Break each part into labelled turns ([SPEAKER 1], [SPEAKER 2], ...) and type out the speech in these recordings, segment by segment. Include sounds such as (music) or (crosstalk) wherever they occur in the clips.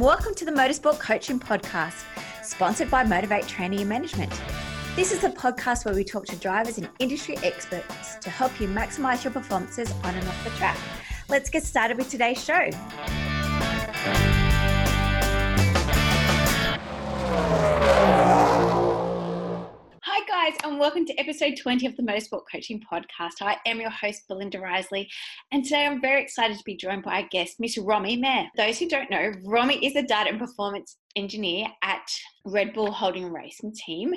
[SPEAKER 1] welcome to the Motorsport Coaching Podcast, sponsored by Motivate Training and Management. This is a podcast where we talk to drivers and industry experts to help you maximize your performances on and off the track. Let's get started with today's show. Guys, and welcome to episode 20 of the Motorsport Coaching Podcast. I am your host, Belinda Risley, and today I'm very excited to be joined by our guest, Miss Romy Mayer. Those who don't know, Romy is a data and performance engineer at Red Bull Holden Racing Team,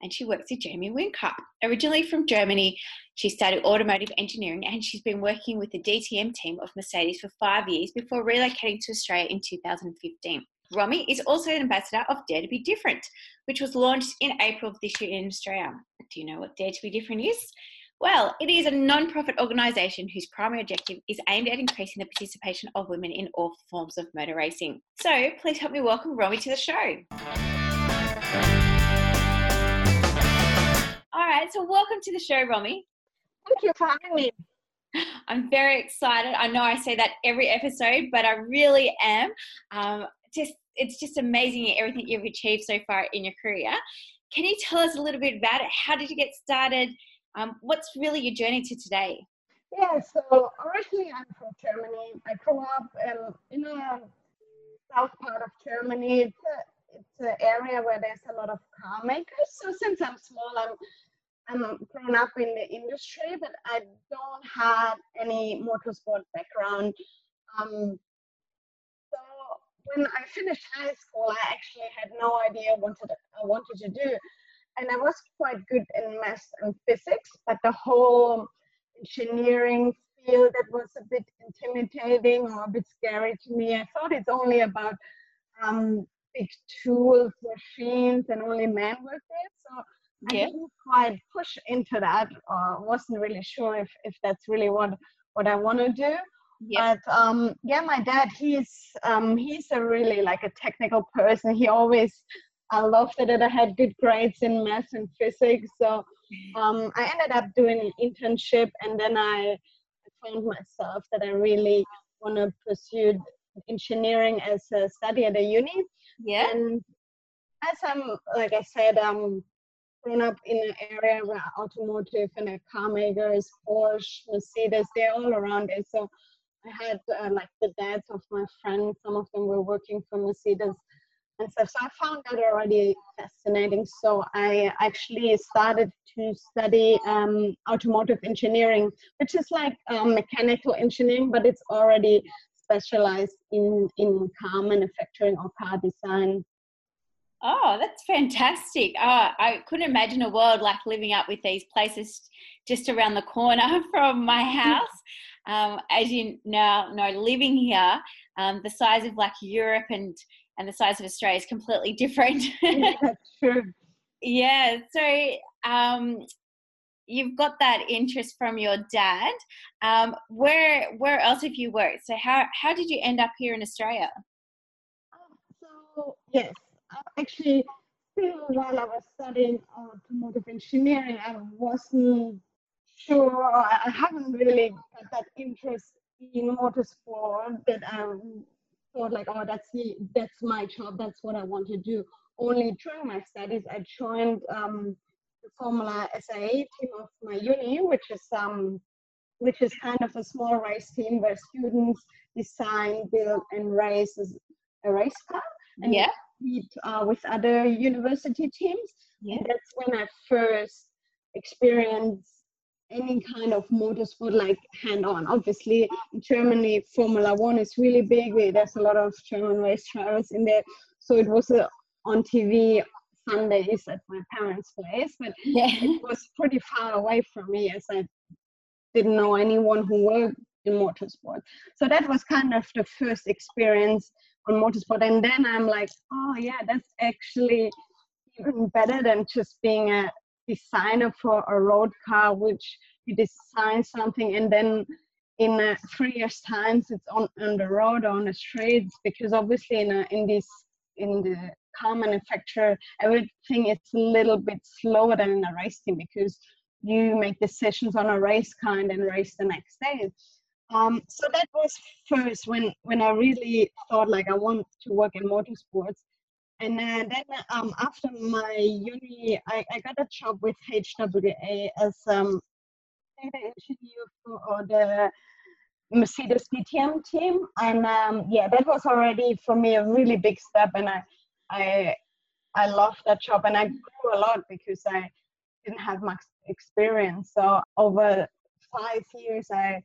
[SPEAKER 1] and she works at Jamie Whincup. Originally from Germany, she studied automotive engineering and she's been working with the DTM team of Mercedes for five years before relocating to Australia in 2015. Romy is also an ambassador of Dare to Be Different, which was launched in April of this year in Australia. Do you know what Dare to Be Different is? Well, it is a non-profit organisation whose primary objective is aimed at increasing the participation of women in all forms of motor racing. So please help me welcome Romy to the show. All right, so welcome to the show, Romy.
[SPEAKER 2] Thank you for having me.
[SPEAKER 1] I'm very excited. I know I say that every episode, but I really am. Um, just it's just amazing everything you've achieved so far in your career. Can you tell us a little bit about it? How did you get started? Um, what's really your journey to today?
[SPEAKER 2] Yeah, so originally I'm from Germany. I grew up um, in a south part of Germany. It's a, it's an area where there's a lot of car makers. So since I'm small, I'm I'm grown up in the industry, but I don't have any motorsport background. Um, when I finished high school, I actually had no idea what I wanted to do. And I was quite good in math and physics, but the whole engineering field that was a bit intimidating or a bit scary to me. I thought it's only about um, big tools, machines, and only men work there. So yeah. I didn't quite push into that or wasn't really sure if, if that's really what, what I want to do. But um, yeah, my dad, he's um, he's a really like a technical person. He always I loved it that I had good grades in math and physics. So um, I ended up doing an internship, and then I found myself that I really want to pursue engineering as a study at a uni.
[SPEAKER 1] Yeah.
[SPEAKER 2] And as I'm, like I said, I'm grown up in an area where automotive and car makers, Porsche, Mercedes, they're all around it. So I had uh, like the dads of my friends, some of them were working for Mercedes and stuff. So I found that already fascinating. So I actually started to study um, automotive engineering, which is like um, mechanical engineering, but it's already specialized in, in car manufacturing or car design.
[SPEAKER 1] Oh, that's fantastic. Oh, I couldn't imagine a world like living up with these places just around the corner (laughs) from my house um, as you now know, living here, um, the size of like Europe and and the size of Australia is completely (laughs) different.
[SPEAKER 2] That's true.
[SPEAKER 1] yeah. So um, you've got that interest from your dad. Um, where where else have you worked? So how how did you end up here in Australia?
[SPEAKER 2] So yes, actually, still while I was studying automotive engineering, I wasn't sure. I haven't really got that interest in motorsport that I thought like, oh, that's the, that's my job. That's what I want to do. Only during my studies, I joined um, the Formula SAE team of my uni, which is um, which is kind of a small race team where students design, build, and race a race car. And
[SPEAKER 1] yeah.
[SPEAKER 2] meet uh, with other university teams.
[SPEAKER 1] Yeah.
[SPEAKER 2] And that's when I first experienced any kind of motorsport like hand on. Obviously, in Germany, Formula One is really big. There's a lot of German race drivers in there. So it was uh, on TV Sundays at my parents' place, but yeah. it was pretty far away from me as I didn't know anyone who worked in motorsport. So that was kind of the first experience on motorsport. And then I'm like, oh, yeah, that's actually even better than just being a designer for a road car, which you design something and then in uh, three years' times it's on, on the road or on the streets because obviously in, a, in this in the car manufacturer everything is a little bit slower than in a race team because you make decisions on a race car and then race the next day. Um, so that was first when when I really thought like I want to work in motorsports. And uh, then um, after my uni, I, I got a job with HWA as um, data engineer for the Mercedes DTM team, and um, yeah, that was already for me a really big step, and I, I, I loved that job, and I grew a lot because I didn't have much experience. So over five years, I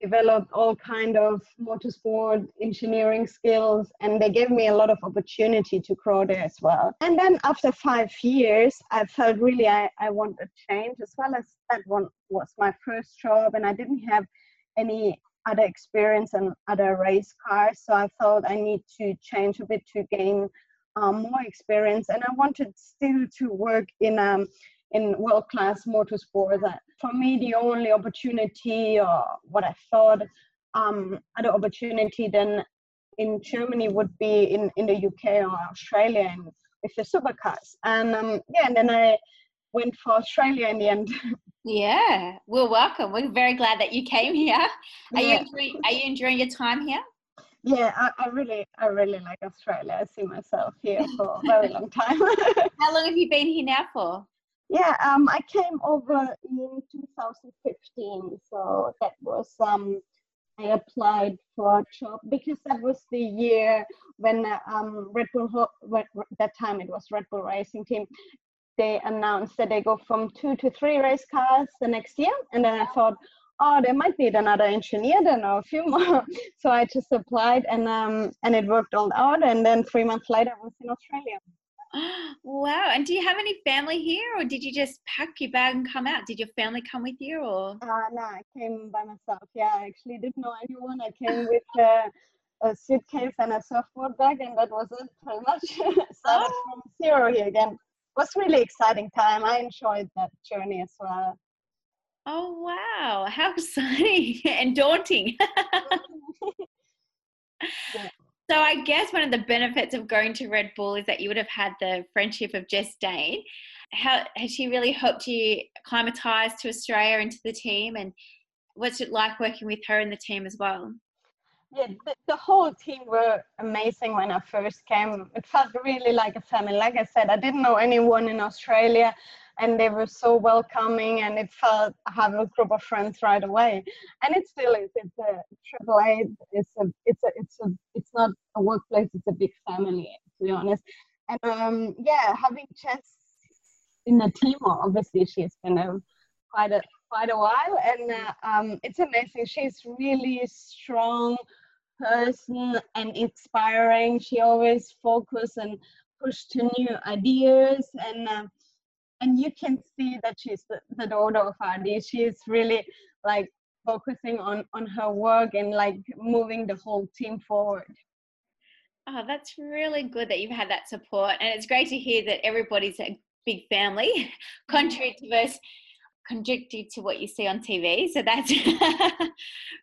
[SPEAKER 2] developed all kind of motorsport engineering skills and they gave me a lot of opportunity to grow there as well and then after five years i felt really i, I want a change as well as that one was my first job and i didn't have any other experience and other race cars. So I thought I need to change a bit to gain um, more experience. And I wanted still to work in um, in world class motorsport. For me, the only opportunity or what I thought um, other opportunity then in Germany would be in, in the UK or Australia and with the supercars. And um, yeah, and then I went for Australia in the end. (laughs)
[SPEAKER 1] Yeah, well, welcome. We're very glad that you came here. Are yeah. you enjoying, are you enjoying your time here?
[SPEAKER 2] Yeah, I, I, really, I really like Australia. I see myself here for a very (laughs) long time. (laughs)
[SPEAKER 1] How long have you been here now for?
[SPEAKER 2] Yeah, um, I came over in 2015, so that was um, I applied for a job because that was the year when um, Red Bull, that time it was Red Bull Racing Team, they announced that they go from two to three race cars the next year. And then I thought, oh, there might need another engineer then or a few (laughs) more. so I just applied and um, and it worked all out. And then three months later, I was in Australia. (gasps)
[SPEAKER 1] Wow! And do you have any family here, or did you just pack your bag and come out? Did your family come with you, or?
[SPEAKER 2] Uh, no, I came by myself. Yeah, I actually didn't know anyone. I came with uh, a suitcase and a surfboard bag, and that was it, pretty much. (laughs) Started oh. from zero here again was really exciting time. I enjoyed that journey as well.
[SPEAKER 1] Oh wow, how (laughs) exciting and daunting. (laughs) yeah. So I guess one of the benefits of going to Red Bull is that you would have had the friendship of Jess Dane. How has she really helped you acclimatise to Australia and to the team and what's it like working with her and the team as well?
[SPEAKER 2] yeah, the, the, whole team were amazing when I first came. It felt really like a family. Like I said, I didn't know anyone in Australia, and they were so welcoming, and it felt I have a group of friends right away. And it still is. It's a triple eight. It's a. It's a. It's a. It's not a workplace. It's a big family, to be honest. And um, yeah, having Jess in the team, obviously she's been a quite a quite a while, and uh, um, it's amazing. She's really strong person and inspiring. She always focus and push to new ideas, and uh, and you can see that she's the, the daughter of Adi. She's really like focusing on on her work and like moving the whole team forward.
[SPEAKER 1] Oh, that's really good that you've had that support, and it's great to hear that everybody's a big family, (laughs) contrary to most conjecture to what you see on TV. So that's (laughs)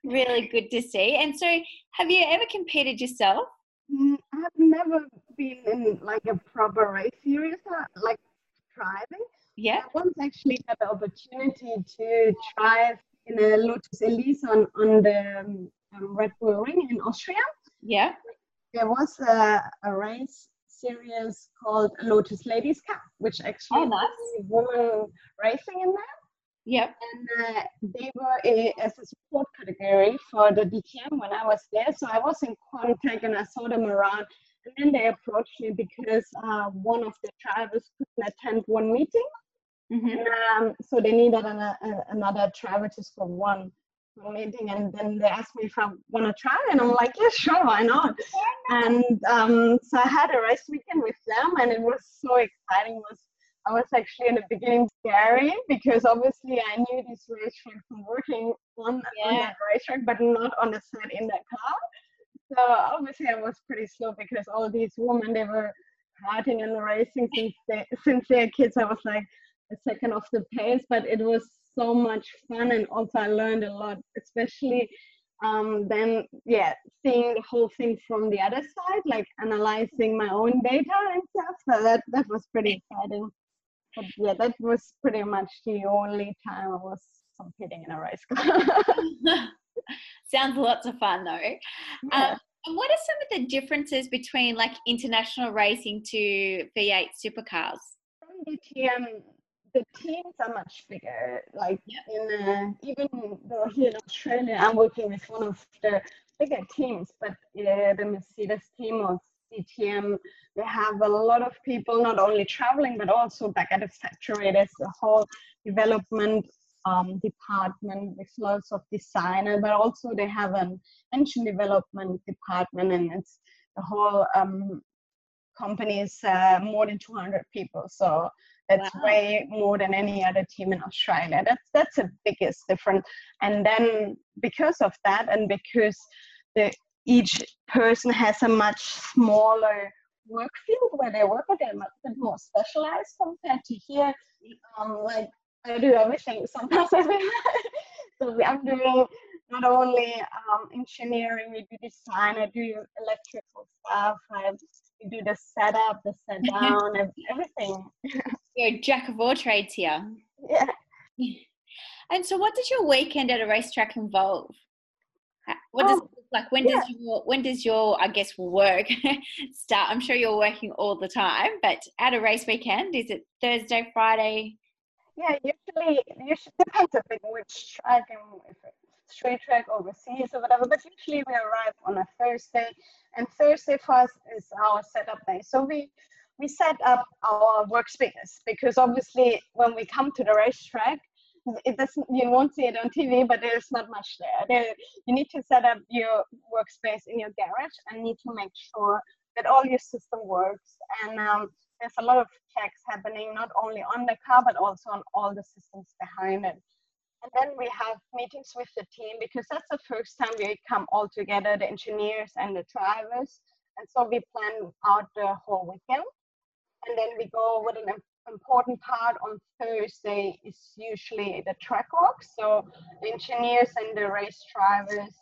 [SPEAKER 1] really good to see. And so, have you ever competed yourself?
[SPEAKER 2] Mm, I've never been in like a proper race series, like driving.
[SPEAKER 1] Yeah.
[SPEAKER 2] I once actually had the opportunity to drive in a Lotus Elise on, on the um, Red Bull Ring in Austria.
[SPEAKER 1] Yeah.
[SPEAKER 2] There was a, a race series called Lotus Ladies Cup, which actually oh, nice. women racing in there.
[SPEAKER 1] Yeah.
[SPEAKER 2] And uh, they were a, as a support category for the DTM when I was there. So I was in contact and I saw them around. And then they approached me because uh, one of the drivers couldn't attend one meeting. Mm-hmm. And, um, so they needed an, a, another driver just for one meeting. And then they asked me if I want to try. And I'm like, yeah, sure, why not? And um, so I had a race weekend with them and it was so exciting. It was I was actually in the beginning scary because obviously I knew this racetrack from working on, yeah. on that racetrack, but not on the set in that car. So obviously I was pretty slow because all these women they were karting and racing since they since they're kids. I was like a second off the pace, but it was so much fun and also I learned a lot, especially um, then yeah seeing the whole thing from the other side like analyzing my own data and stuff so that that was pretty exciting but yeah, that was pretty much the only time I was competing in a race car. (laughs) (laughs) (laughs)
[SPEAKER 1] Sounds lots of fun though.
[SPEAKER 2] Yeah.
[SPEAKER 1] Um, and what are some of the differences between like international racing to V8 supercars?
[SPEAKER 2] From DTM, the teams are much bigger. Like in uh, even though here in Australia, I'm working with one of the bigger teams, but uh, the Mercedes team of DTM, they have a lot of people not only traveling but also back at the factory. There's a whole development um, department with lots of designer, but also they have an engine development department, and it's the whole um, company is uh, more than 200 people. So that's wow. way more than any other team in Australia. That's that's the biggest difference. And then because of that, and because the each person has a much smaller work field where they work, but they're much more specialized compared to here. Um, like I do everything sometimes. so I'm doing not only um, engineering, we do design, I do electrical stuff, I do the setup, the set (laughs) down, everything. (laughs)
[SPEAKER 1] You're a jack of all trades here.
[SPEAKER 2] Yeah. (laughs)
[SPEAKER 1] And so, what does your weekend at a racetrack involve? What does oh, like when yeah. does your when does your I guess work start? I'm sure you're working all the time, but at a race weekend, is it Thursday, Friday,
[SPEAKER 2] yeah, usually, usually depends a bit which track and if it's straight track overseas or whatever. But usually we arrive on a Thursday, and Thursday for us is our setup day. So we we set up our workspace because obviously when we come to the racetrack, it doesn't you won't see it on TV, but there's not much there. there. You need to set up your workspace in your garage and need to make sure that all your system works and um, there's a lot of checks happening not only on the car but also on all the systems behind it. And then we have meetings with the team because that's the first time we come all together, the engineers and the drivers. And so we plan out the whole weekend. And then we go with an important part on Thursday is usually the track walk. So the engineers and the race drivers,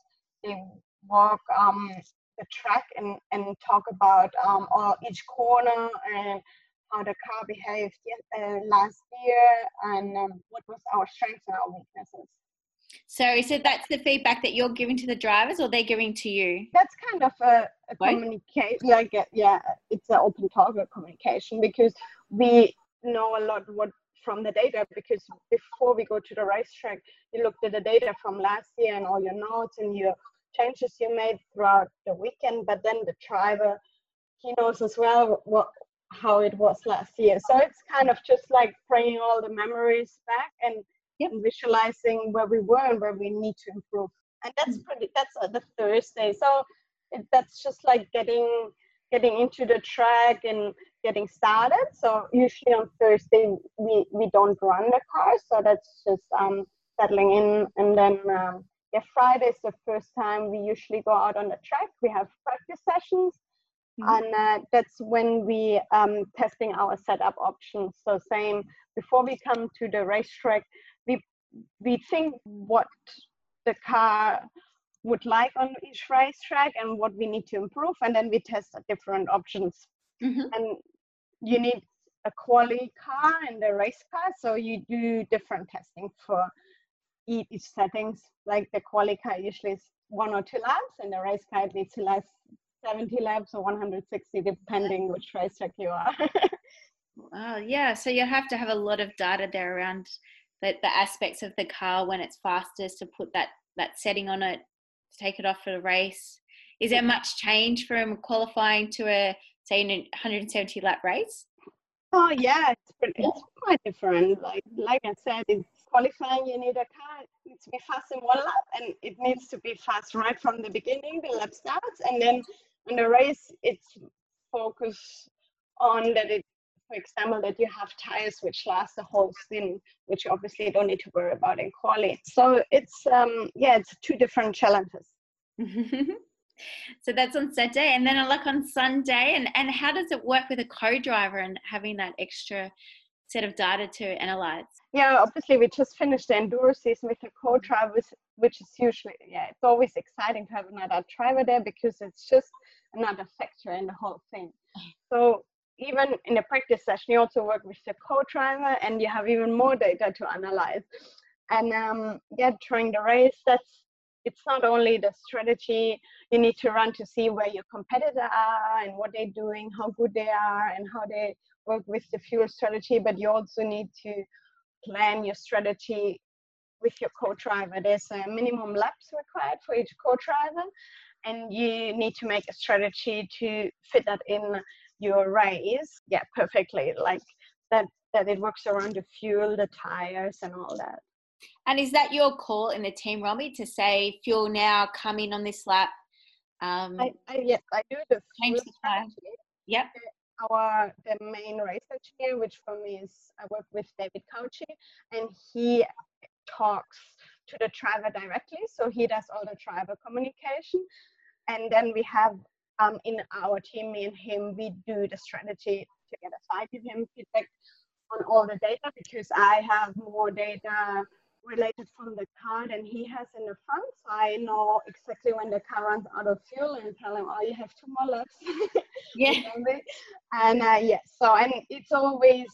[SPEAKER 2] they walk um, the track and, and talk about um, all, each corner and how the car behaved uh, last year and um, what was our strengths and our weaknesses.
[SPEAKER 1] So, so that's the feedback that you're giving to the drivers, or they're giving to you?
[SPEAKER 2] That's kind of a, a communication, like a, yeah, it's an open target communication because we know a lot what from the data because before we go to the racetrack, you looked at the data from last year and all your notes and your changes you made throughout the weekend, but then the driver, he knows as well what how it was last year. So it's kind of just like bringing all the memories back and, yep. and visualizing where we were and where we need to improve. And that's mm. pretty. That's uh, the Thursday. So it, that's just like getting getting into the track and getting started. So usually on Thursday we we don't run the car. So that's just um, settling in and then um, yeah, Friday is the first time we usually go out on the track. We have practice sessions, mm-hmm. and uh, that's when we um, testing our setup options. So same before we come to the racetrack, we we think what the car would like on each racetrack and what we need to improve, and then we test different options. Mm-hmm. And you need a quality car and a race car, so you do different testing for each settings. Like the quali car usually is one or two laps, and the race car needs to last 70 laps or 160, depending which racetrack you are. (laughs)
[SPEAKER 1] wow, yeah. So you have to have a lot of data there around the, the aspects of the car when it's fastest to put that that setting on it, to take it off for the race. Is there much change from qualifying to a say a 170 lap race?
[SPEAKER 2] Oh yeah, it's, pretty, it's quite different. Like like I said, it's qualifying, you need a car. It needs to be fast in one lap, and it needs to be fast right from the beginning. The lap starts, and then in the race, it's focus on that it, for example, that you have tires which last the whole stint, which obviously you don't need to worry about in quali. So it's um yeah, it's two different challenges. (laughs)
[SPEAKER 1] so that's on Saturday, and then I look on Sunday. And and how does it work with a co-driver and having that extra set of data to analyze?
[SPEAKER 2] Yeah, obviously we just finished the enduro season with the co-drivers, which is usually yeah, it's always exciting to have another driver there because it's just another factor in the whole thing. So even in the practice session, you also work with the co-driver and you have even more data to analyze. And um, yeah, during the race, that's it's not only the strategy you need to run to see where your competitors are and what they're doing, how good they are, and how they work with the fuel strategy, but you also need to plan your strategy with your co-driver. There's a minimum laps required for each co-driver, and you need to make a strategy to fit that in your race. Yeah, perfectly. Like that that it works around the fuel, the tires, and all that.
[SPEAKER 1] And is that your call in the team, Romy, to say fuel now, come in on this lap?
[SPEAKER 2] Um, I, I, yes, I do the
[SPEAKER 1] the tire. Yep.
[SPEAKER 2] Our the main race engineer, which for me is I work with David Cauchi, and he talks to the driver directly. So he does all the driver communication, and then we have um, in our team, me and him, we do the strategy together. So I give him feedback on all the data because I have more data related from the car and he has in the front. So I know exactly when the car runs out of fuel and tell him, oh, you have two more laps. (laughs)
[SPEAKER 1] Yeah.
[SPEAKER 2] and uh, yeah, so and it's always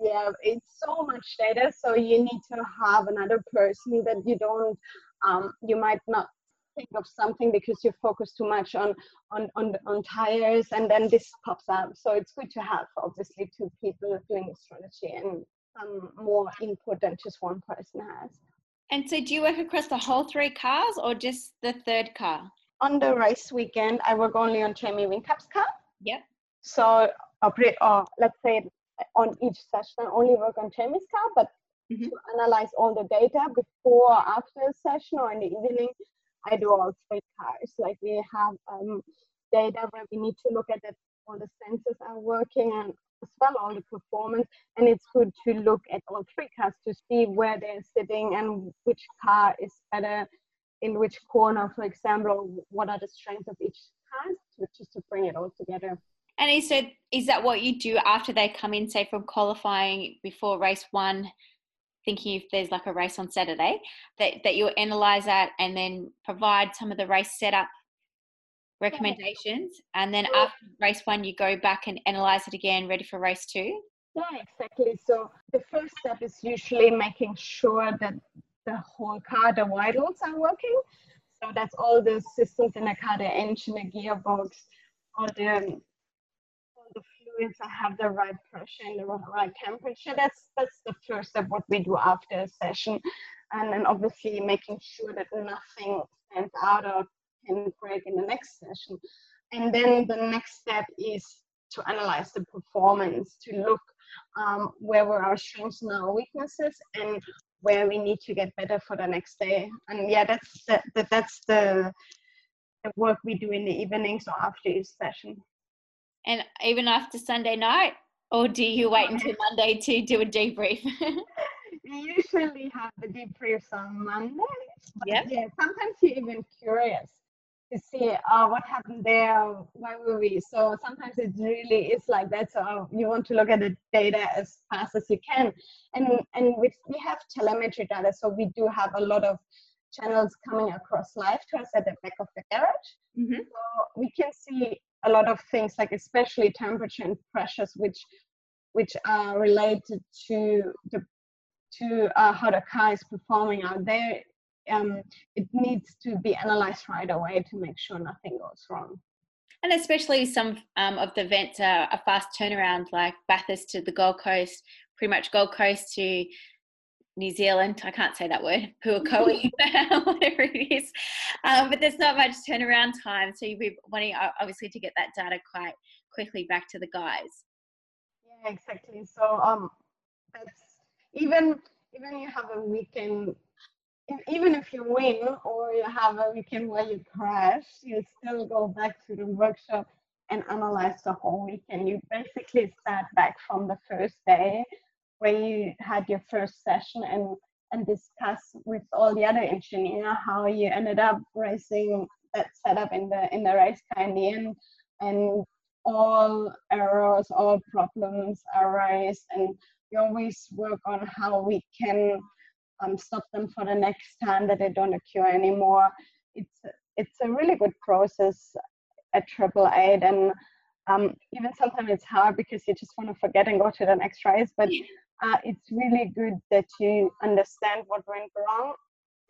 [SPEAKER 2] yeah, it's so much data. So you need to have another person that you don't, um, you might not think of something because you focus too much on on on, on tires and then this pops up so it's good to have obviously two people doing the strategy and some more input than just one person has
[SPEAKER 1] and so do you work across the whole three cars or just the third car
[SPEAKER 2] on the race weekend i work only on jamie Whincup's car
[SPEAKER 1] yep
[SPEAKER 2] so operate or let's say on each session only work on jamie's car but mm-hmm. to analyze all the data before after a session or in the evening I do all three cars. Like we have um, data where we need to look at that all the sensors are working and as well all the performance. And it's good to look at all three cars to see where they're sitting and which car is better in which corner, for example, what are the strengths of each car, just to bring it all together.
[SPEAKER 1] And is that is that what you do after they come in, say from qualifying before race one? thinking if there's like a race on Saturday, that, that you'll analyze that and then provide some of the race setup recommendations. And then after race one, you go back and analyze it again, ready for race two.
[SPEAKER 2] Yeah, exactly. So the first step is usually making sure that the whole car, the vitals are working. So that's all the systems in the car, the engine, the gearbox, all the all the fluids have the right pressure and the right temperature. That's that's the first step what we do after a session, and then obviously making sure that nothing stands out or can break in the next session. And then the next step is to analyze the performance, to look um, where were our strengths and our weaknesses, and where we need to get better for the next day. And yeah, that's the, the that's the the work we do in the evenings or after each session
[SPEAKER 1] and even after Sunday night, or do you wait (laughs) until Monday to do a debrief? (laughs)
[SPEAKER 2] we usually have the debriefs on Monday. Yeah. Yeah. Sometimes you're even curious to see uh, what happened there, why were we? So sometimes it really is like that. So you want to look at the data as fast as you can, and and with, we have telemetry data, so we do have a lot of channels coming across live to us at the back of the garage. Mm-hmm. So we can see a lot of things like especially temperature and pressures which which are related to the to uh, how the car is performing out there um, it needs to be analyzed right away to make sure nothing goes wrong
[SPEAKER 1] and especially some um, of the events are a fast turnaround like bathurst to the gold coast pretty much gold coast to New Zealand. I can't say that word, (laughs) Puakoi, (laughs) (laughs) whatever it is. Um, but there's not much turnaround time. So you'll be wanting, obviously, to get that data quite quickly back to the guys.
[SPEAKER 2] Yeah, exactly. So um, that's even even you have a weekend, even if you win or you have a weekend where you crash, you still go back to the workshop and analyze the whole weekend. You basically start back from the first day where you had your first session and and discuss with all the other engineer how you ended up racing that setup in the in the race car in the end and all errors all problems are raised and we always work on how we can um, stop them for the next time that they don't occur anymore it's it's a really good process at triple eight and um, even sometimes it's hard because you just want to forget and go to the next race but uh, it's really good that you understand what went wrong.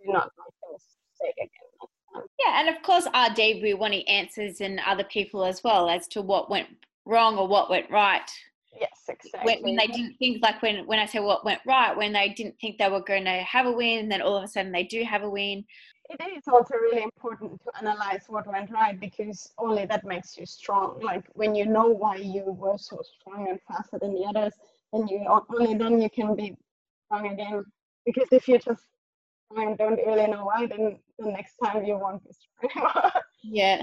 [SPEAKER 2] Do not make a mistake again.
[SPEAKER 1] Yeah, and of course, our debrief we want answers and other people as well as to what went wrong or what went right.
[SPEAKER 2] Yes, exactly.
[SPEAKER 1] When, when they mm-hmm. didn't think like when when I say what went right, when they didn't think they were going to have a win, and then all of a sudden they do have a win.
[SPEAKER 2] It is also really important to analyze what went right because only that makes you strong. Like when you know why you were so strong and faster than the others, then you only then you can be strong again. Because if you just don't really know why, then the next time you won't be strong. (laughs)
[SPEAKER 1] yeah.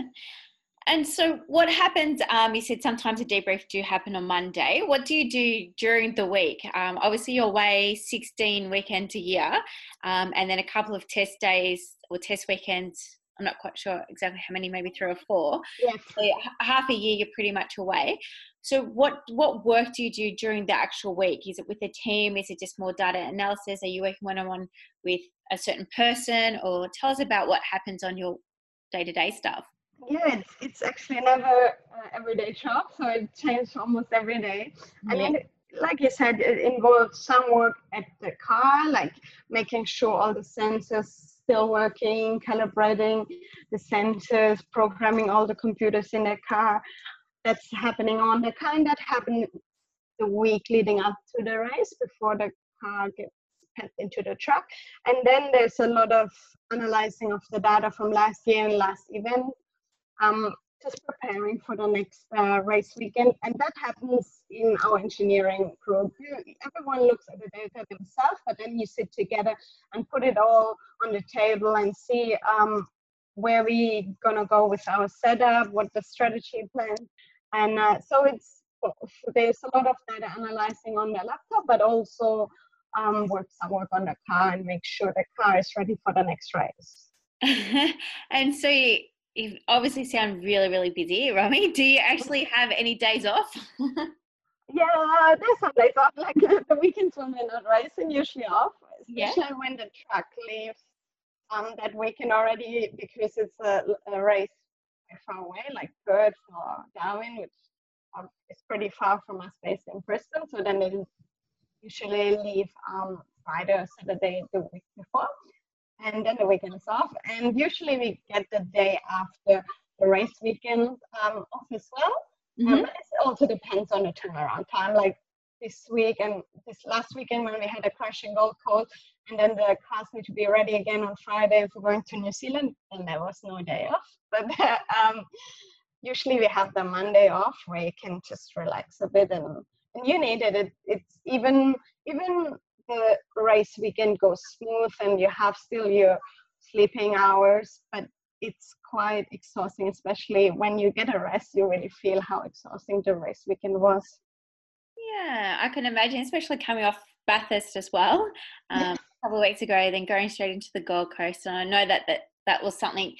[SPEAKER 1] And so, what happens? Um, you said sometimes a debrief do happen on Monday. What do you do during the week? Um, obviously, you're away 16 weekends a year, um, and then a couple of test days or test weekends. I'm not quite sure exactly how many, maybe three or four.
[SPEAKER 2] Yeah.
[SPEAKER 1] So half a year, you're pretty much away. So, what what work do you do during the actual week? Is it with a team? Is it just more data analysis? Are you working one on one with a certain person? Or tell us about what happens on your day to day stuff
[SPEAKER 2] yeah, it's, it's actually never uh, everyday job, so it changes almost every day. I mean, like you said, it involves some work at the car, like making sure all the sensors still working, calibrating the sensors, programming all the computers in the car. That's happening on the car, and that happened the week leading up to the race before the car gets put into the truck. And then there's a lot of analyzing of the data from last year and last event um, just preparing for the next uh, race weekend. And that happens in our engineering group. Everyone looks at the data themselves, but then you sit together and put it all on the table and see um, where we're gonna go with our setup, what the strategy plan. And uh, so it's there's a lot of data analyzing on the laptop, but also um, work some work on the car and make sure the car is ready for the next race. (laughs)
[SPEAKER 1] and so you obviously sound really, really busy, (laughs) Romy. Do you actually have any days off? (laughs)
[SPEAKER 2] yeah, there's some days off. Like (laughs) the weekends when we're not racing, usually off, especially yeah. when the truck leaves um, that weekend already because it's a, a race far away, like Perth or Darwin, which um, is pretty far from us based in Brisbane. So then they usually leave um, Friday or Saturday the week before and then the weekend is off. And usually we get the day after the race weekend um, off as well. Um, mm-hmm. Um, but it also depends on the turnaround time. Like this week and this last weekend when we had a crash in Gold Coast, and then the cars need to be ready again on Friday for going to New Zealand, and there was no day off. But (laughs) um, usually we have the Monday off where you can just relax a bit and and you need it. it it's even even the race weekend goes smooth and you have still your sleeping hours, but it's quite exhausting, especially when you get a rest, you really feel how exhausting the race weekend was.
[SPEAKER 1] Yeah, I can imagine, especially coming off Bathurst as well. (laughs) Um, a couple of weeks ago, then going straight into the Gold Coast. And I know that that, that was something,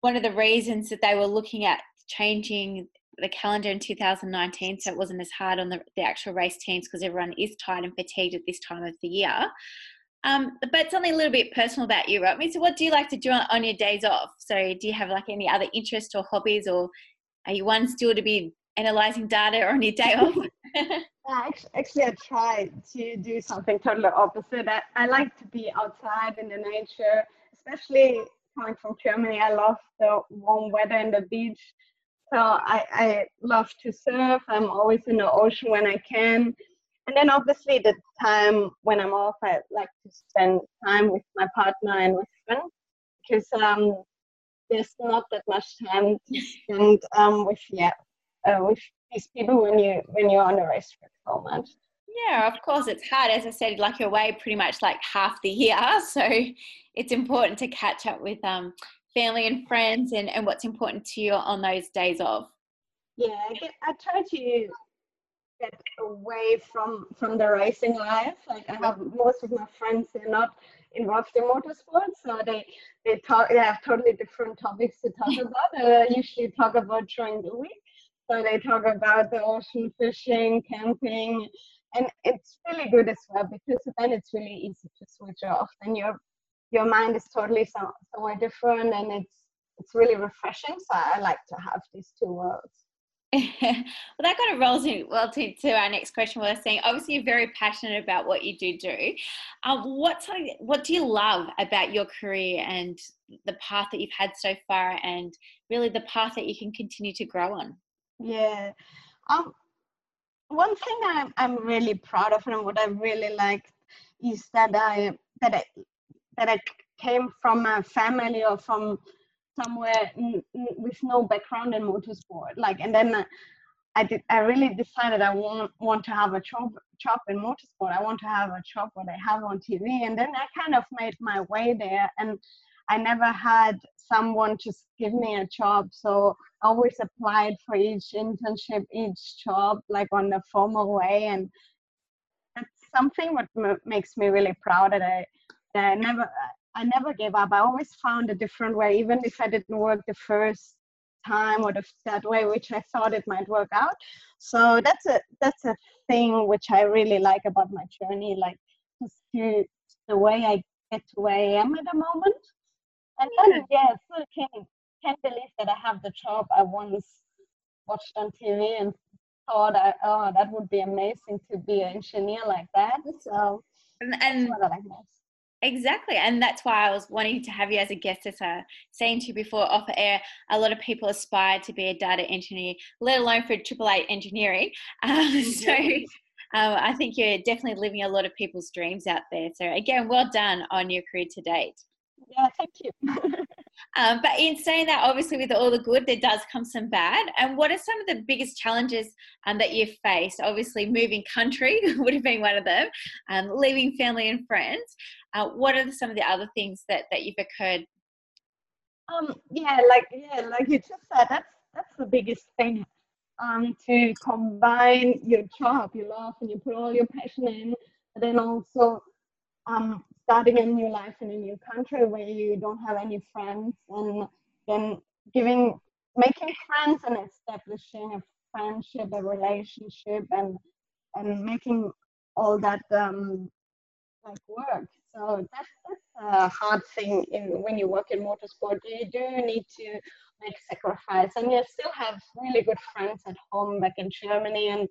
[SPEAKER 1] one of the reasons that they were looking at changing the calendar in 2019, so it wasn't as hard on the, the actual race teams because everyone is tired and fatigued at this time of the year. Um, but something a little bit personal about you, right? So, what do you like to do on, on your days off? So, do you have like any other interests or hobbies, or are you one still to be analyzing data on your day off? (laughs)
[SPEAKER 2] actually, I try to do something totally opposite. I, I like to be outside in the nature, especially coming from Germany. I love the warm weather and the beach. So I, I love to surf. I'm always in the ocean when I can. And then obviously the time when I'm off, I like to spend time with my partner and with friends because um, there's not that much time to spend um, with yeah uh, with these people when you when you're on a race trip so much.
[SPEAKER 1] Yeah, of course it's hard. As I said, like you're away pretty much like half the year, (laughs) so it's important to catch up with um family and friends and, and what's important to you on those days off?
[SPEAKER 2] Yeah, I, get, I try to get away from from the racing life. Like I have most of my friends they're not involved in motorsports, so they they talk they have totally different topics to talk (laughs) about. They usually talk about during the week. So they talk about the ocean fishing, camping, and it's really good as well because then it's really easy to switch off. Then you're your mind is totally so, somewhere different and it's it's really refreshing so i like to have these two worlds (laughs)
[SPEAKER 1] well, that kind of rolls in well to, to our next question. We're saying obviously you're very passionate about what you do do. Um, what what do you love about your career and the path that you've had so far, and really the path that you can continue to grow on?
[SPEAKER 2] Yeah, um, one thing I'm I'm really proud of and what I really like is that I that I that I came from a family or from somewhere with no background in motorsport. Like and then uh, i did i really decided i want want to have a job job in motorsport. I want to have a job what i have on tv and then i kind of made my way there and i never had someone just give me a job. So i always applied for each internship each job like on the formal way. And that's something what makes me really proud that i that i never I never gave up. I always found a different way, even if I didn't work the first time or the that way, which I thought it might work out. So that's a that's a thing which I really like about my journey, like just to the way I get to where I am at the moment. And then yeah, still can can't believe that I have the job I once watched on TV and thought I, oh that would be amazing to be an engineer like that. So
[SPEAKER 1] and, and like. Exactly. And that's why I was wanting to have you as a guest. As I was saying to you before off air, a lot of people aspire to be a data engineer, let alone for triple eight engineering. (laughs) Um, so um, I think you're definitely living a lot of people's dreams out there. So again, well done on your career to date.
[SPEAKER 2] Yeah, thank you. (laughs)
[SPEAKER 1] um, but in saying that, obviously, with all the good, there does come some bad. And what are some of the biggest challenges um, that you've faced? Obviously, moving country (laughs) would have been one of them, um, leaving family and friends. Uh, what are some of the other things that, that you've occurred?
[SPEAKER 2] Um, yeah, like yeah, like you just said, that's that's the biggest thing. Um, to combine your job, your love, and you put all your passion in, but then also um, starting a new life in a new country where you don't have any friends and then giving making friends and establishing a friendship a relationship and and making all that um like work. So that's that's a hard thing in when you work in motorsport. You do need to make sacrifice and you still have really good friends at home back in germany and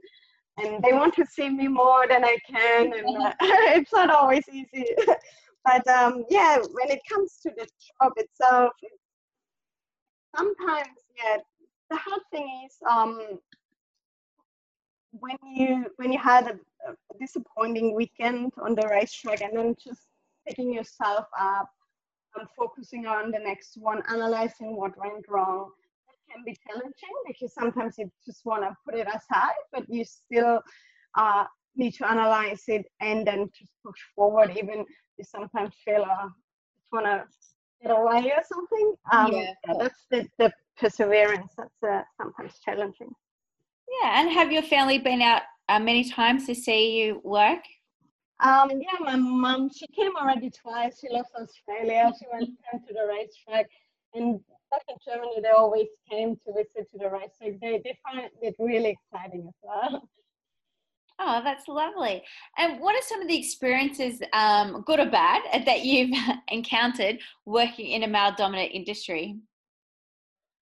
[SPEAKER 2] and they want to see me more than I can, and uh, (laughs) it's not always easy. (laughs) but um, yeah, when it comes to the job itself, sometimes yeah, the hard thing is um, when you when you had a, a disappointing weekend on the racetrack, and then just picking yourself up and focusing on the next one, analyzing what went wrong, can be challenging because sometimes you just want to put it aside, but you still uh, need to analyze it and then just push forward. Even you sometimes feel uh, just want to get away or something. Um, yeah. yeah. that's the, the perseverance that's uh, sometimes challenging.
[SPEAKER 1] Yeah, and have your family been out uh, many times to see you work?
[SPEAKER 2] Um, yeah, my mom, she came already twice. She loves Australia. She went to the racetrack. And back in Germany, they always came to visit to the racetrack. They, they find it really exciting as well.
[SPEAKER 1] Oh, that's lovely. And what are some of the experiences, um, good or bad, that you've (laughs) encountered working in a male dominant industry?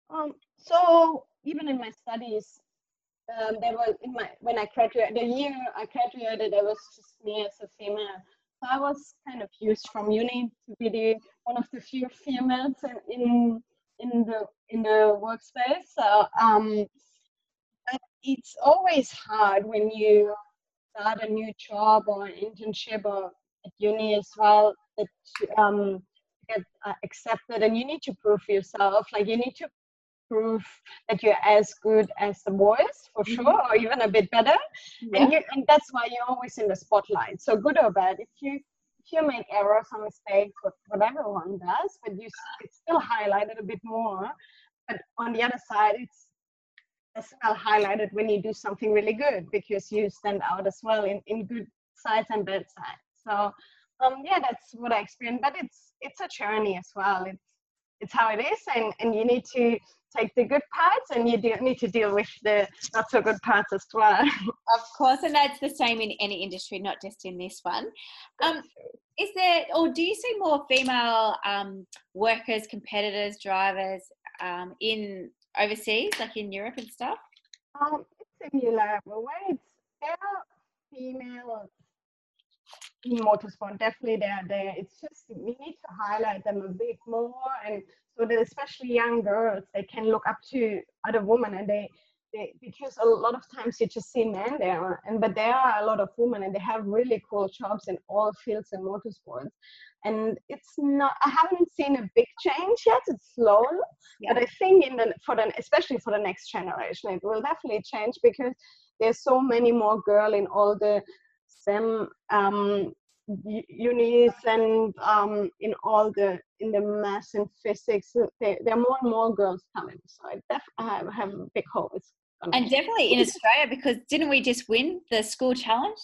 [SPEAKER 2] Um, so, even in my studies, um, there was in my when I graduated, the year I graduated, there was just me as a female. So I was kind of used from uni to be the one of the few females in in the in the workspace. So um, it's always hard when you start a new job or an internship or at uni as well that um, get uh, accepted and you need to prove yourself. Like you need to prove that you're as good as the boys for mm-hmm. sure or even a bit better yeah. and, you, and that's why you're always in the spotlight so good or bad if you you make errors or mistakes what everyone does but you it's still highlighted a bit more. But on the other side it's as well highlighted when you do something really good because you stand out as well in, in good sides and bad sides. So um yeah that's what i experienced but it's it's a journey as well. It's it's how it is and and you need to take the good parts and you do, need to deal with the not so good parts as well. (laughs)
[SPEAKER 1] Of course, and that's the same in any industry, not just in this one. Um, is there, or do you see more female um, workers, competitors, drivers um, in overseas, like in Europe and stuff?
[SPEAKER 2] Um, it's similar, where it's female in motorsport, definitely they're there. It's just we need to highlight them a bit more, and so that especially young girls they can look up to other women, and they they, because a lot of times you just see men there, and but there are a lot of women, and they have really cool jobs in all fields in motorsports. And it's not, I haven't seen a big change yet. It's slow, yeah. but I think in the for the especially for the next generation, it will definitely change because there's so many more girl in all the STEM um, unis and um, in all the in the math and physics there, there are more and more girls coming so i definitely have, have a big hope
[SPEAKER 1] and definitely in australia because didn't we just win the school challenge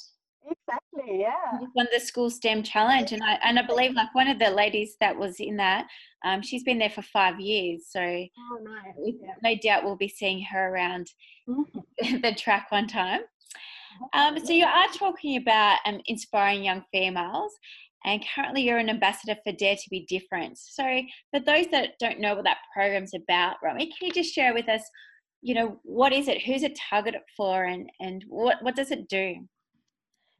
[SPEAKER 2] exactly yeah
[SPEAKER 1] we won the school stem challenge and i and i believe like one of the ladies that was in that um, she's been there for five years so
[SPEAKER 2] oh, nice. yeah.
[SPEAKER 1] no doubt we'll be seeing her around mm-hmm. (laughs) the track one time um, so you are talking about um, inspiring young females, and currently you're an ambassador for Dare to Be Different. So for those that don't know what that program's about, Romy, can you just share with us, you know, what is it, who's it targeted for, and and what what does it do?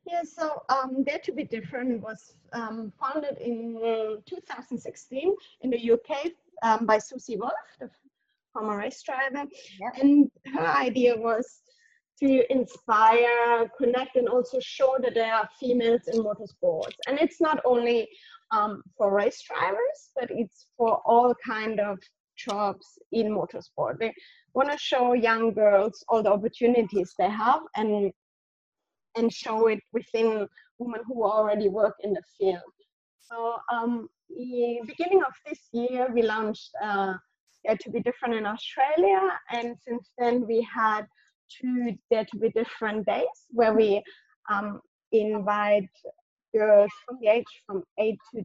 [SPEAKER 2] Yeah, so um, Dare to Be Different was um, founded in 2016 in the UK um, by Susie Wolff, the former race driver, yep. and her idea was to inspire, connect, and also show that there are females in motorsports. And it's not only um, for race drivers, but it's for all kind of jobs in motorsport. They want to show young girls all the opportunities they have and and show it within women who already work in the field. So um, the beginning of this year, we launched uh, to be different in Australia, and since then we had two Be Different days where we um, invite girls from the age from 8 to 10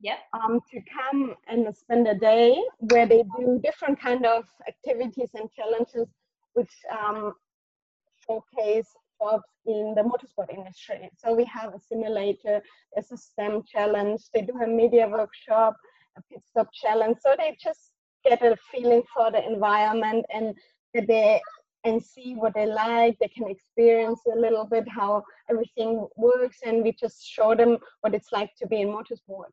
[SPEAKER 1] yep.
[SPEAKER 2] um, to come and spend a day where they do different kind of activities and challenges which um, showcase jobs in the motorsport industry. So we have a simulator, there's a STEM challenge, they do a media workshop, a pit stop challenge. So they just get a feeling for the environment and that they and see what they like. They can experience a little bit how everything works, and we just show them what it's like to be in motorsport.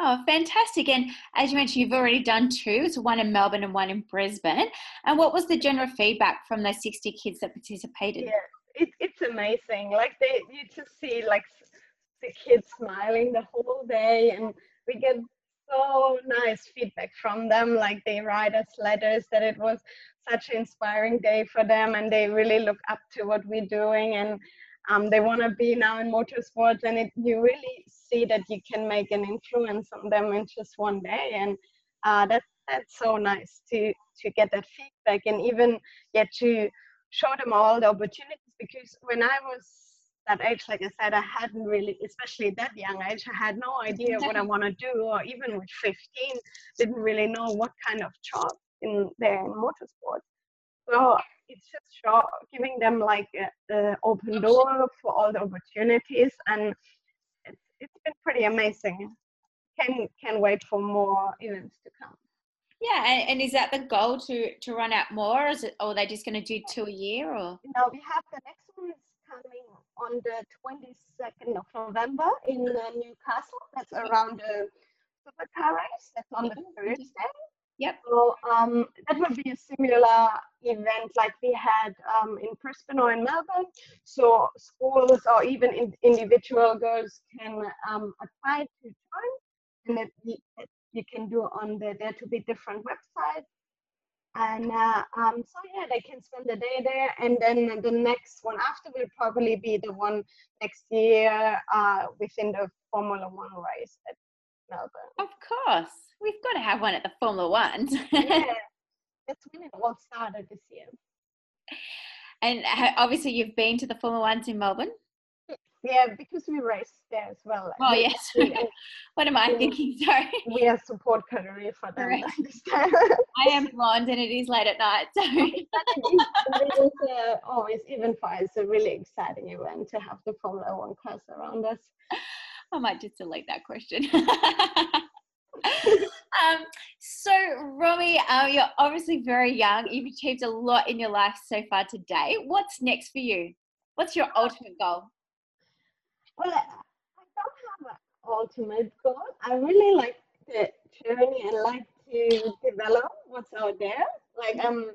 [SPEAKER 1] Oh, fantastic. And as you mentioned, you've already done two. So one in Melbourne and one in Brisbane. And what was the general feedback from those 60 kids that participated?
[SPEAKER 2] Yeah, it, it's amazing. Like they, you just see like the kids smiling the whole day and we get so nice feedback from them. Like they write us letters that it was such an inspiring day for them and they really look up to what we're doing and um, they want to be now in motorsports and it, you really see that you can make an influence on them in just one day and uh, that, that's so nice to to get that feedback and even get to show them all the opportunities because when I was that age, like I said, I hadn't really, especially that young age, I had no idea what I (laughs) want to do, or even with 15, didn't really know what kind of job in there in motorsport. So it's just show, giving them like an open door for all the opportunities, and it's it's been pretty amazing. Can can wait for more events to come.
[SPEAKER 1] Yeah, and, and, is that the goal to to run out more? Or is it, or are they just going to do two a year? Or
[SPEAKER 2] no, we have the next one is coming on the 22nd of November in uh, Newcastle. That's around the supercar race. That's on the Thursday.
[SPEAKER 1] Yep.
[SPEAKER 2] So um, that would be a similar event like we had um, in Brisbane or in Melbourne. So schools or even in, individual girls can um, apply to join, and that you, you, can do on the Dare to Be Different website. And uh, um, so yeah, they can spend the day there, and then the next one after will probably be the one next year uh, within the Formula One race at Melbourne.
[SPEAKER 1] Of course we've got to have one at the Formula Ones.
[SPEAKER 2] yeah, (laughs) that's when it all started this year.
[SPEAKER 1] And obviously, you've been to the Formula Ones in Melbourne.
[SPEAKER 2] Yeah, because we race there as well.
[SPEAKER 1] Oh yes. (laughs) what am I we, thinking? Sorry.
[SPEAKER 2] We are support career for them. Right.
[SPEAKER 1] I (laughs) am blonde, and it is late at night. So. (laughs)
[SPEAKER 2] it is uh, always even for it's a really exciting event to have the Formula One cars around us.
[SPEAKER 1] I might just delete that question. Um, so, Romy, uh, you're obviously very young. You've achieved a lot in your life so far today. What's next for you? What's your ultimate goal?
[SPEAKER 2] Well, I don't have an ultimate goal. I really like the journey and like to develop what's out there. Like I'm,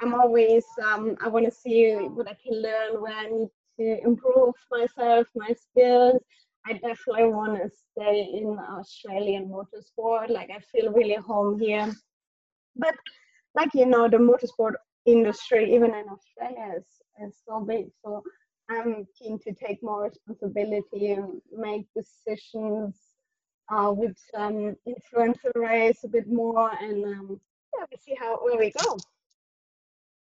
[SPEAKER 2] I'm always um, I want to see what I can learn, where I need to improve myself, my skills. I definitely want to stay in Australian motorsport. Like I feel really home here. But like you know, the motorsport industry, even in Australia, is, is so big. So I'm keen to take more responsibility and make decisions uh, with some influencer race a bit more, and um, yeah, we see how where we go.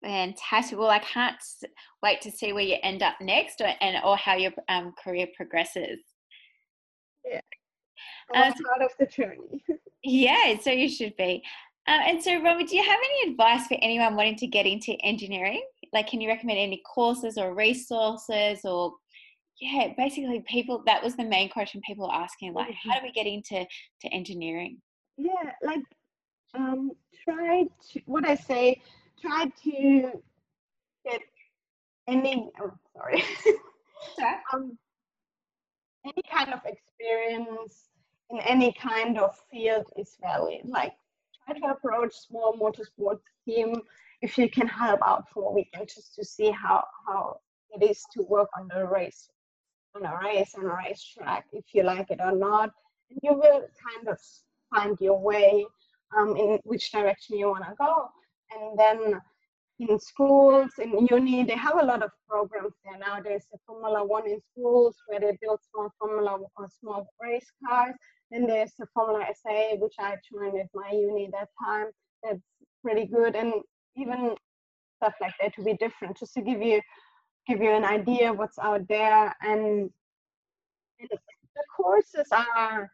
[SPEAKER 1] Fantastic. Well, I can't wait to see where you end up next, or, and or how your um, career progresses.
[SPEAKER 2] Yeah, I'm uh, part of the journey. (laughs)
[SPEAKER 1] yeah, so you should be. Uh, and so, Romy, do you have any advice for anyone wanting to get into engineering? Like, can you recommend any courses or resources or yeah, basically people that was the main question people were asking, like, how do we get into to engineering?
[SPEAKER 2] Yeah, like um try to what I say, try to get any oh sorry. (laughs) um any kind of experience in any kind of field is valid. Like try to approach small motorsports team if you can help out for a weekend just to see how how it is to work on the race on a race on a racetrack if you like it or not. And you will kind of find your way um, in which direction you want to go. And then in schools in uni they have a lot of programs there now there's a formula one in schools where they build small formula or small race cars. Then there's the Formula SAE which i joined at my uni that time. That's pretty good. And even stuff like that to be different just to give you give you an idea what's out there. And, and the courses are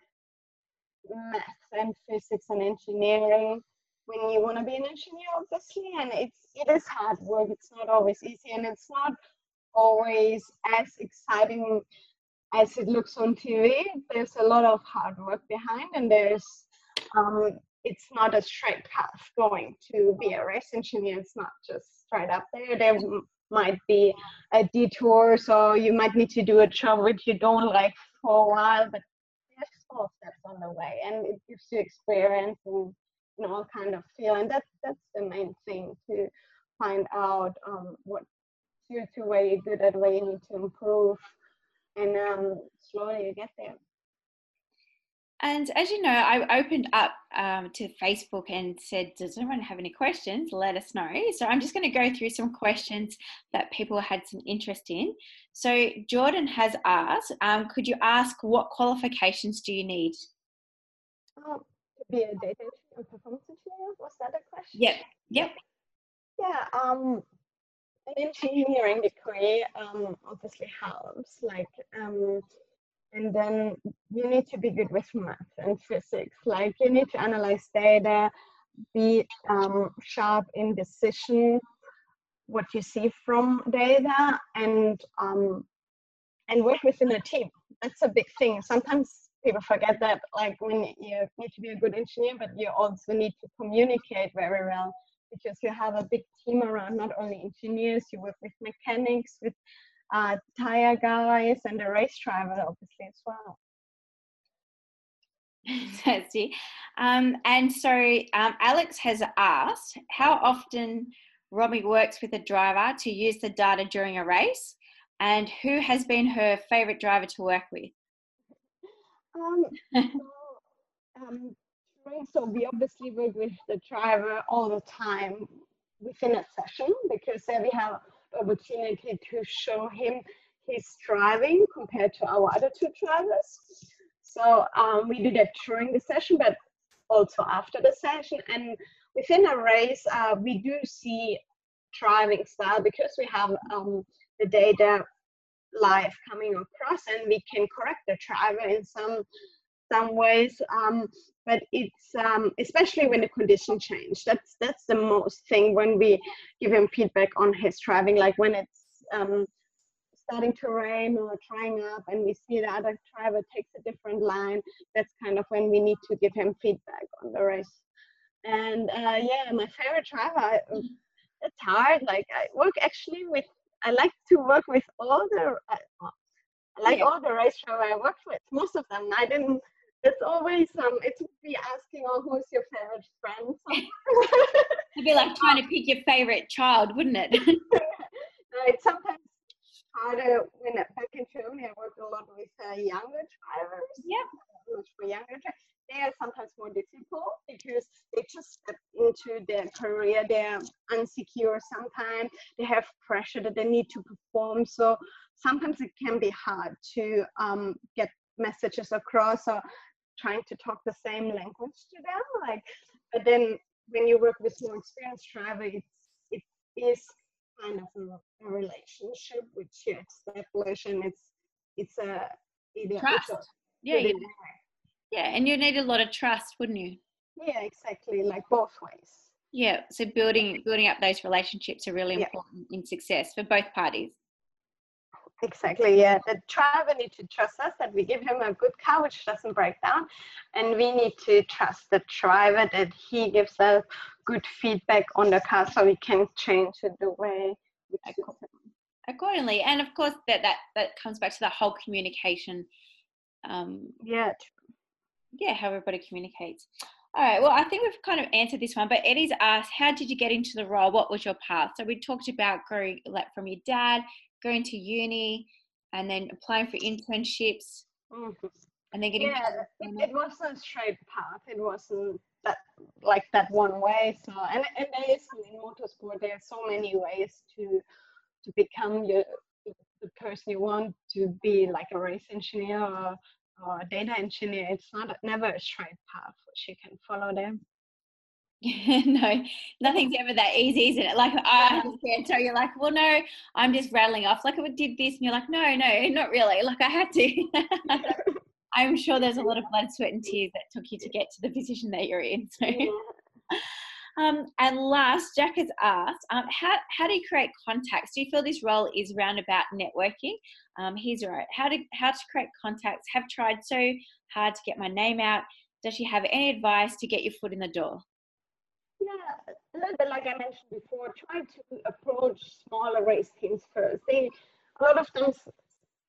[SPEAKER 2] math and physics and engineering. When you want to be an engineer obviously and it's it is hard work. It's not always easy and it's not always as exciting as it looks on tv there's a lot of hard work behind and there's um, it's not a straight path going to be a race engineer. It's not just straight up there. There might be a detour, so you might need to do a job which you don't like for a while, but there's small steps on the way, and it gives you experience and you know all kind of feel, and that's that's the main thing to find out um, what suits you, where you're good at, where you need to improve, and um, slowly you get there.
[SPEAKER 1] And as you know, I opened up um, to Facebook and said, Does anyone have any questions? Let us know. So I'm just going to go through some questions that people had some interest in. So Jordan has asked, um, Could you ask what qualifications do you need?
[SPEAKER 2] Um, to be a data and performance engineer? Was that a question?
[SPEAKER 1] Yep. Yep.
[SPEAKER 2] Yeah. Um, an engineering degree um, obviously helps. Like, um, and then you need to be good with math and physics. Like you need to analyze data be um, sharp in decision what you see from data and um, and work within a team. That's a big thing. Sometimes people forget that like when you need to be a good engineer but you also need to communicate very well because you have a big team around not only engineers you work with mechanics with uh, tire guys and the race driver obviously as well. (laughs)
[SPEAKER 1] Fantastic. Um, and so um, Alex has asked how often Romy works with a driver to use the data during a race and who has been her favourite driver to work with?
[SPEAKER 2] Um, (laughs) so, um, so we obviously work with the driver all the time within a session because there we have opportunity to show him his driving compared to our other two drivers. So um, we do that during the session, but also after the session. And within a race, uh, we do see driving style because we have um, the data live coming across and we can correct the driver in some some ways um, but it's um, especially when the condition change that's that's the most thing when we give him feedback on his driving like when it's um, starting to rain or drying up and we see the other driver takes a different line, that's kind of when we need to give him feedback on the race. And uh, yeah, my favorite driver, it's hard. Like I work actually with, I like to work with all the, uh, I like all the race driver I worked with. Most of them, I didn't it's always um it would be asking oh who's your favorite friend? (laughs) (laughs)
[SPEAKER 1] It'd be like trying to pick your favorite child wouldn't it? (laughs)
[SPEAKER 2] No, it's sometimes harder when back in germany i worked a lot with uh, younger drivers.
[SPEAKER 1] Yeah.
[SPEAKER 2] Much for younger drivers they are sometimes more difficult because they just step into their career they're unsecure sometimes they have pressure that they need to perform. So sometimes it can be hard to um, get messages across or trying to talk the same language to them like but then when you work with more experienced driver it's it is kind of a, a relationship which you establish and it's it's a
[SPEAKER 1] trust. Yeah you, yeah and you need a lot of trust wouldn't you?
[SPEAKER 2] Yeah exactly like both ways.
[SPEAKER 1] Yeah so building building up those relationships are really important yeah. in success for both parties
[SPEAKER 2] Exactly, yeah. The driver needs to trust us that we give him a good car which doesn't break down. And we need to trust the driver that he gives us good feedback on the car so we can change it the way
[SPEAKER 1] accordingly. And of course that, that that comes back to the whole communication. Um,
[SPEAKER 2] yeah.
[SPEAKER 1] Yeah, how everybody communicates. All right. Well, I think we've kind of answered this one, but Eddie's asked, "How did you get into the role? What was your path?" So we talked about growing like from your dad, going to uni and then applying for internships mm-hmm. and then getting
[SPEAKER 2] yeah it, it wasn't a straight path. It wasn't that like that one way. So and, and there is in motorsport there are so many ways to to become your the person you want to be like a race engineer or, or a data engineer. It's not never a straight path. Which you can follow there (laughs)
[SPEAKER 1] no, nothing's ever that easy, isn't it? Like I understand. So you're like, well, no, I'm just rattling off. Like I did this, and you're like, no, no, not really. Like I had to. (laughs) I'm sure there's a lot of blood, sweat, and tears that took you to get to the position that you're in. So. (laughs) Um, and last, Jack has asked, um, how, how do you create contacts? Do you feel this role is roundabout networking? Um, he's right. How to how to create contacts? Have tried so hard to get my name out. Does she have any advice to get your foot in the door?
[SPEAKER 2] Yeah, a little bit like I mentioned before, try to approach smaller race teams first. They a lot of times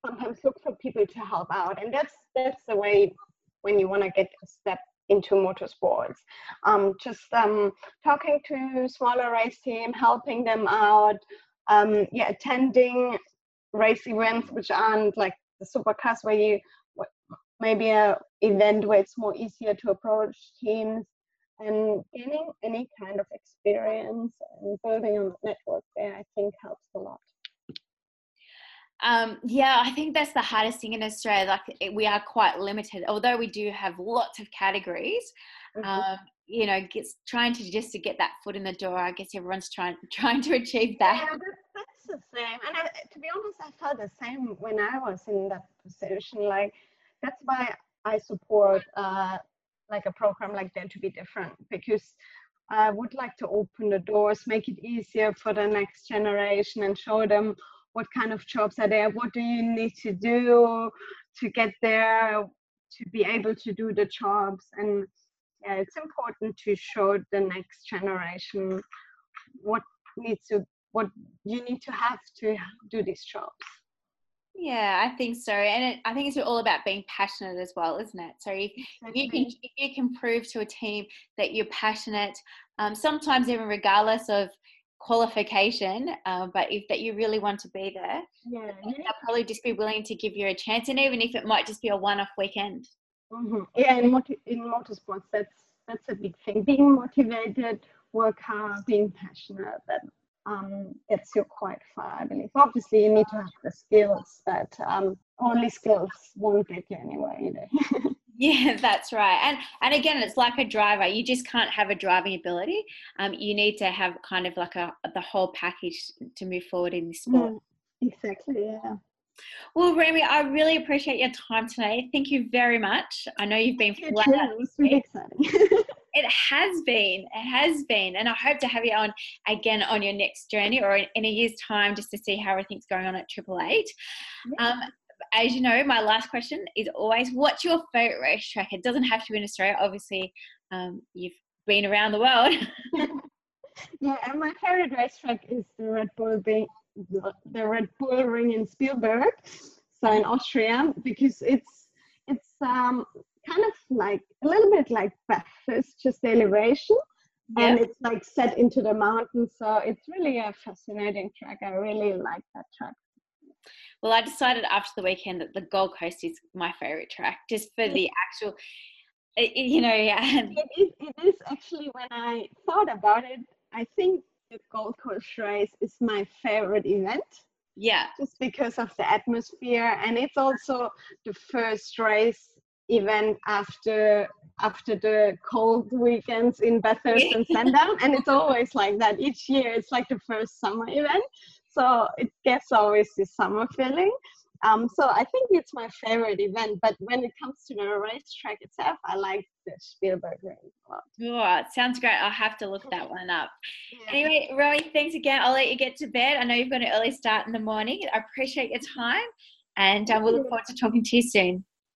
[SPEAKER 2] sometimes look for people to help out, and that's that's the way when you want to get a step into motorsports. Um, just um, talking to smaller race team, helping them out, um, yeah, attending race events which aren't like the supercars where you maybe a event where it's more easier to approach teams and gaining any kind of experience and building a network there, I think helps a lot.
[SPEAKER 1] Um, yeah, I think that's the hardest thing in Australia. Like it, we are quite limited, although we do have lots of categories. Mm-hmm. Um, you know, gets trying to just to get that foot in the door. I guess everyone's trying (laughs) trying to achieve that.
[SPEAKER 2] Yeah, that's the same. And I, to be honest, I felt the same when I was in that position. Like that's why I support uh, like a program like that to be different because I would like to open the doors, make it easier for the next generation and show them what kind of jobs are there, what do you need to do to get there, to be able to do the jobs. And yeah, it's important to show the next generation what needs to what you need to have to do these jobs.
[SPEAKER 1] Yeah, I think so, and it, I think it's all about being passionate as well, isn't it? So if, if you can if you can prove to a team that you're passionate, um, sometimes even regardless of qualification, uh, but if that you really want to be there,
[SPEAKER 2] yeah,
[SPEAKER 1] they'll probably just be willing to give you a chance, and even if it might just be a one-off weekend.
[SPEAKER 2] Mm-hmm. Yeah, in, in motorsports, that's that's a big thing. Being motivated, work hard, being passionate. That um, gets you quite far, I believe. Obviously, you need to have the skills, but um, only skills won't get you anywhere either. (laughs)
[SPEAKER 1] yeah, that's right. And and again, it's like a driver. You just can't have a driving ability. Um, you need to have kind of like a the whole package to move forward in this sport. Mm,
[SPEAKER 2] exactly. Yeah.
[SPEAKER 1] Well, Romy, I really appreciate your time today. Thank you very much. I know you've been
[SPEAKER 2] flat. It was really exciting. (laughs)
[SPEAKER 1] It has been. It has been. And I hope to have you on again on your next journey or in, in a year's time just to see how everything's going on at Triple Eight. Yeah. Um, as you know, my last question is always what's your favorite racetrack? It doesn't have to be in Australia. Obviously, um, you've been around the world. (laughs) (laughs)
[SPEAKER 2] yeah, and my favorite racetrack is the Red Bull Ring, the Red Bull Ring in Spielberg, so in Austria, because it's it's um, kind of like a little bit like Bathurst, just elevation. And it's like set into the mountains, so it's really a fascinating track. I really like that track.
[SPEAKER 1] Well, I decided after the weekend that the Gold Coast is my favorite track, just for the actual, eh, eh, you know, yeah.
[SPEAKER 2] It is, it is actually when I thought about it, I think the Gold Coast race is my favorite event.
[SPEAKER 1] Yeah.
[SPEAKER 2] Just because of the atmosphere, and it's also the first race event after after the cold weekends in Bathurst and (laughs) Sandown, and it's always like that each year. It's like the first summer event, so it gets always this summer feeling. Um, so I think it's my favorite event. But when it comes to the racetrack itself, I like the Spielberg Ring a lot.
[SPEAKER 1] Oh, it sounds great. I'll have to look that one up. Yeah. Anyway, Romy, thanks again. I'll let you get to bed. I know you've got an early start in the morning. I appreciate your time, and uh, we'll look forward to talking to you soon.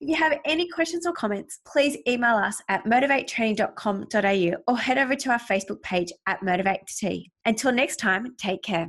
[SPEAKER 1] If you have any questions or comments, please email us at motivatetraining.com.au or head over to our Facebook page at Motivate Until next time, take care.